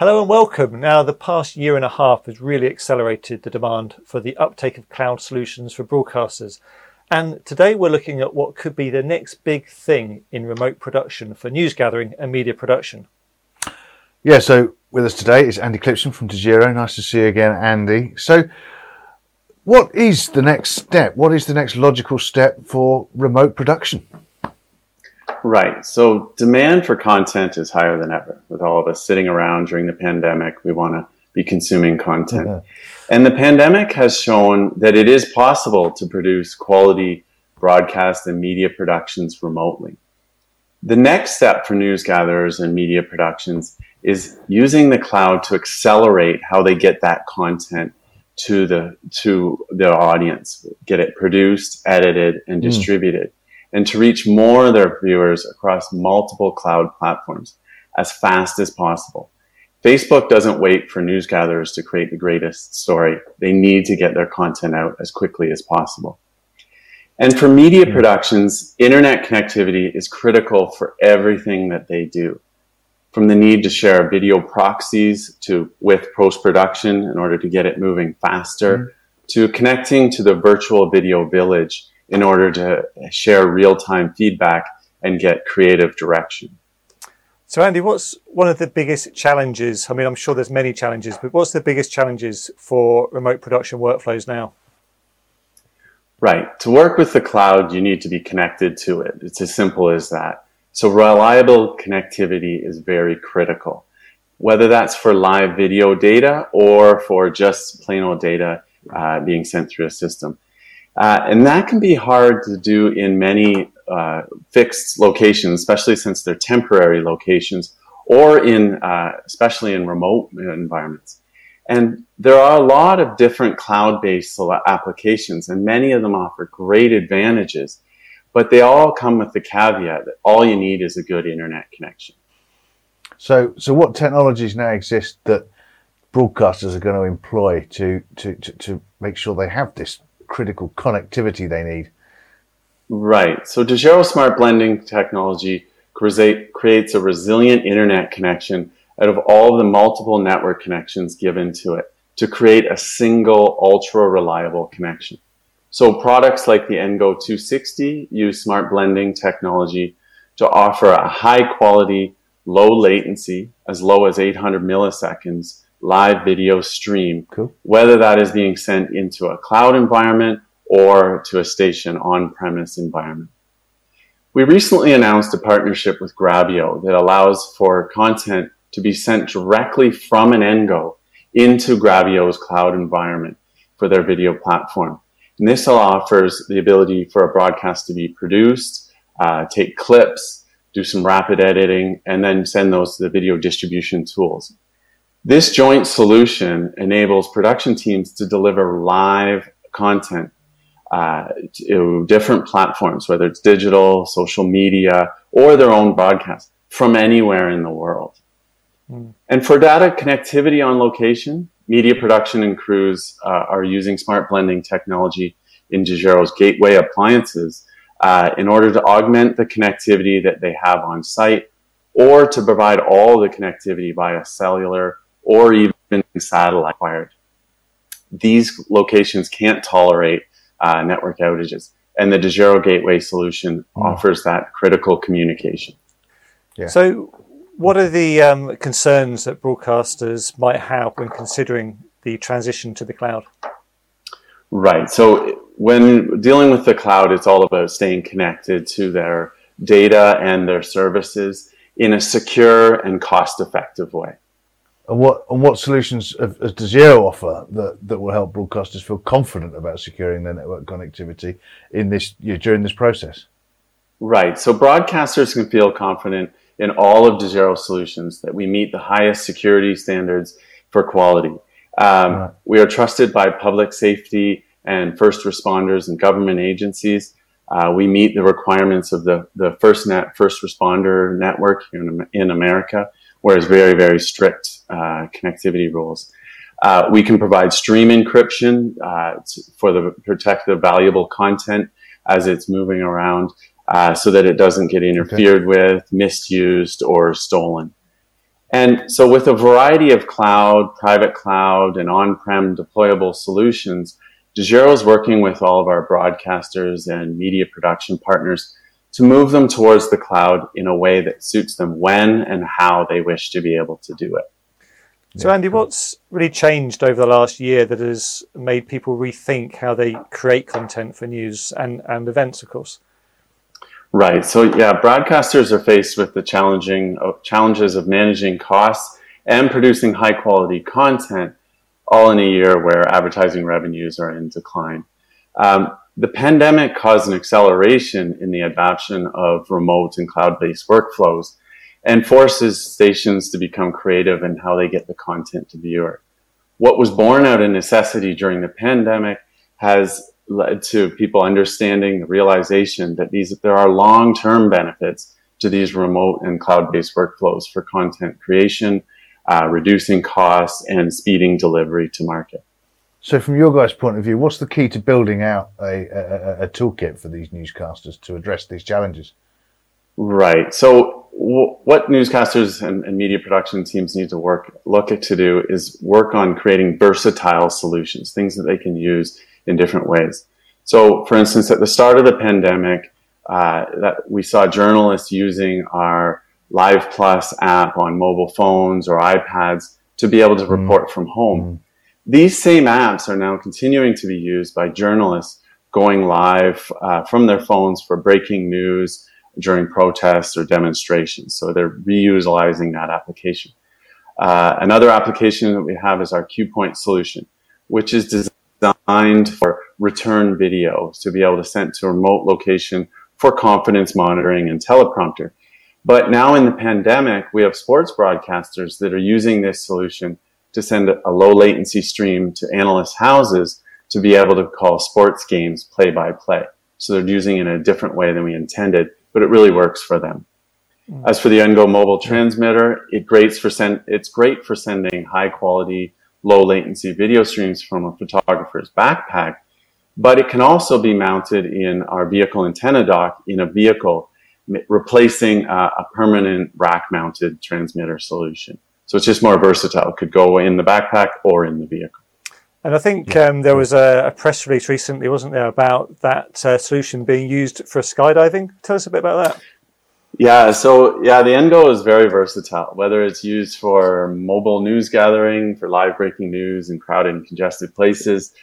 Hello and welcome. Now, the past year and a half has really accelerated the demand for the uptake of cloud solutions for broadcasters. And today we're looking at what could be the next big thing in remote production for news gathering and media production. Yeah, so with us today is Andy Clipsham from Dejero. Nice to see you again, Andy. So, what is the next step? What is the next logical step for remote production? Right. So demand for content is higher than ever. With all of us sitting around during the pandemic, we want to be consuming content. Mm-hmm. And the pandemic has shown that it is possible to produce quality broadcast and media productions remotely. The next step for news gatherers and media productions is using the cloud to accelerate how they get that content to the to the audience, get it produced, edited, and mm. And to reach more of their viewers across multiple cloud platforms as fast as possible. Facebook doesn't wait for news gatherers to create the greatest story. They need to get their content out as quickly as possible. And for media hmm. productions, internet connectivity is critical for everything that they do. From the need to share video proxies to with post production in order to get it moving faster, mm. to connecting to the virtual video village in order to share real time feedback and get creative direction. So, Andy, what's one of the biggest challenges? I mean, I'm sure there's many challenges, but what's the biggest challenges for remote production workflows now? Right. To work with the cloud, you need to be connected to it. It's as simple as that. So, reliable connectivity is very critical, whether that's for live video data or for just plain old data uh, being sent through a system. Uh, and that can be hard to do in many uh, fixed locations, especially since they're temporary locations or in, uh, especially in remote environments. And there are a lot of different cloud-based applications and many of them offer great advantages, but they all come with the caveat that all you need is a good internet connection. So, so what technologies now exist that broadcasters are going to employ to, to, to, to make sure they have this critical connectivity they need. Right. So Dejero Smart Blending technology creates a resilient internet connection out of all the multiple network connections given to it to create a single ultra reliable connection. So products like the EnGo 260 use smart blending technology to offer a high quality, low latency, as low as 800 milliseconds live video stream, cool. whether that is being sent into a cloud environment or to a station on-premise environment. We recently announced a partnership with Grabyo that allows for content to be sent directly from an EnGo into Grabyo's cloud environment for their video platform. And this offers the ability for a broadcast to be produced, uh, take clips, do some rapid editing, and then send those to the video distribution tools. This joint solution enables production teams to deliver live content uh, to different platforms, whether it's digital, social media, or their own broadcast from anywhere in the world. Mm. And for data connectivity on location, media production and crews uh, are using smart blending technology in Dejero's gateway appliances uh, in order to augment the connectivity that they have on site or to provide all the connectivity via cellular or even satellite wired. These locations can't tolerate uh, network outages, and the Dejero Gateway solution mm. offers that critical communication. Yeah. So, what are the um, concerns that broadcasters might have when considering the transition to the cloud? Right. So, when dealing with the cloud, it's all about staying connected to their data and their services in a secure and cost effective way. And what and what solutions does Dejero offer that, that will help broadcasters feel confident about securing their network connectivity in this you know, during this process? Right. So broadcasters can feel confident in all of Dejero solutions that we meet the highest security standards for quality. Um, right. We are trusted by public safety and first responders and government agencies. Uh, we meet the requirements of the, the FirstNet first responder network in, in America where it's very, very strict uh, connectivity rules. Uh, we can provide stream encryption uh, for the protect the valuable content as it's moving around, uh, so that it doesn't get interfered okay. with, misused, or stolen. And so, with a variety of cloud, private cloud, and on prem deployable solutions, Dejero is working with all of our broadcasters and media production partners to move them towards the cloud in a way that suits them when and how they wish to be able to do it. So, Andy, what's really changed over the last year that has made people rethink how they create content for news and, and events, of course? Right. So yeah, broadcasters are faced with the challenging uh, challenges of managing costs and producing high quality content, all in a year where advertising revenues are in decline. Um, the pandemic caused an acceleration in the adoption of remote and cloud-based workflows and forces stations to become creative in how they get the content to viewer. What was born out of necessity during the pandemic has led to people understanding the realization that these there are long-term benefits to these remote and cloud-based workflows for content creation, uh, reducing costs, and speeding delivery to market. So, from your guys' point of view, what's the key to building out a, a, a toolkit for these newscasters to address these challenges? Right. So, w- what newscasters and, and, media production teams need to work look at to do is work on creating versatile solutions, things that they can use in different ways. So, for instance, at the start of the pandemic, uh, that we saw journalists using our Live Plus app on mobile phones or iPads to be able to mm. report mm. from home. Mm. These same apps are now continuing to be used by journalists going live uh, from their phones for breaking news during protests or demonstrations. So they're reutilizing that application. Uh, another application that we have is our CuePoint solution, which is designed for return videos to be able to send to a remote location for confidence monitoring and teleprompter. But now in the pandemic, we have sports broadcasters that are using this solution to send a low latency stream to analyst houses to be able to call sports games play by play. So they're using it in a different way than we intended, but it really works for them. Mm. As for the Engo mobile transmitter, it great for send, it's great for sending high quality low latency video streams from a photographer's backpack, but it can also be mounted in our vehicle antenna dock in a vehicle, replacing a, a permanent rack mounted transmitter solution. So it's just more versatile. It could go in the backpack or in the vehicle. And I think um, there was a, a, press release recently, wasn't there, about that uh, solution being used for skydiving. Tell us a bit about that. Yeah, so yeah, the Engo is very versatile, whether it's used for mobile news gathering, for live breaking news in crowded and congested places,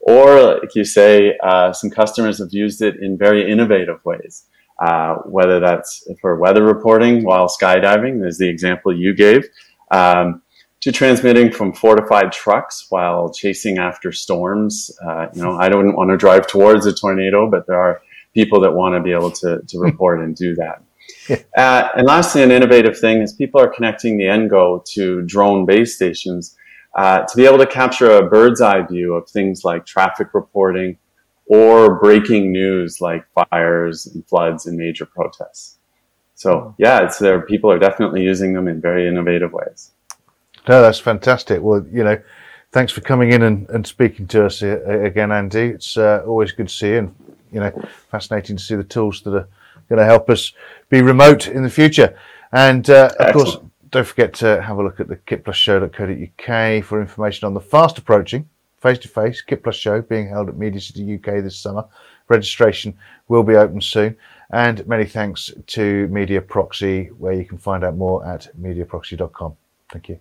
or like you say, uh, some customers have used it in very innovative ways. Uh, whether that's for weather reporting while skydiving, there's the example you gave, um, to transmitting from fortified trucks while chasing after storms. Uh, you know, I don't want to drive towards a tornado, but there are people that want to be able to, to report and do that. uh, and lastly, an innovative thing is people are connecting the Engo to drone base stations uh, to be able to capture a bird's eye view of things like traffic reporting or breaking news like fires and floods and major protests. So yeah, it's there. People are definitely using them in very innovative ways. No, that's fantastic. Well, you know, thanks for coming in and, and speaking to us again, Andy. It's uh, always good to see you, and you know, fascinating to see the tools that are going to help us be remote in the future. And uh, of course, don't forget to have a look at the kitplusshow.co.uk for information on the fast approaching face to face Kit Plus show being held at Media City UK this summer. Registration will be open soon. And many thanks to Media Proxy, where you can find out more at mediaproxy.com. Thank you.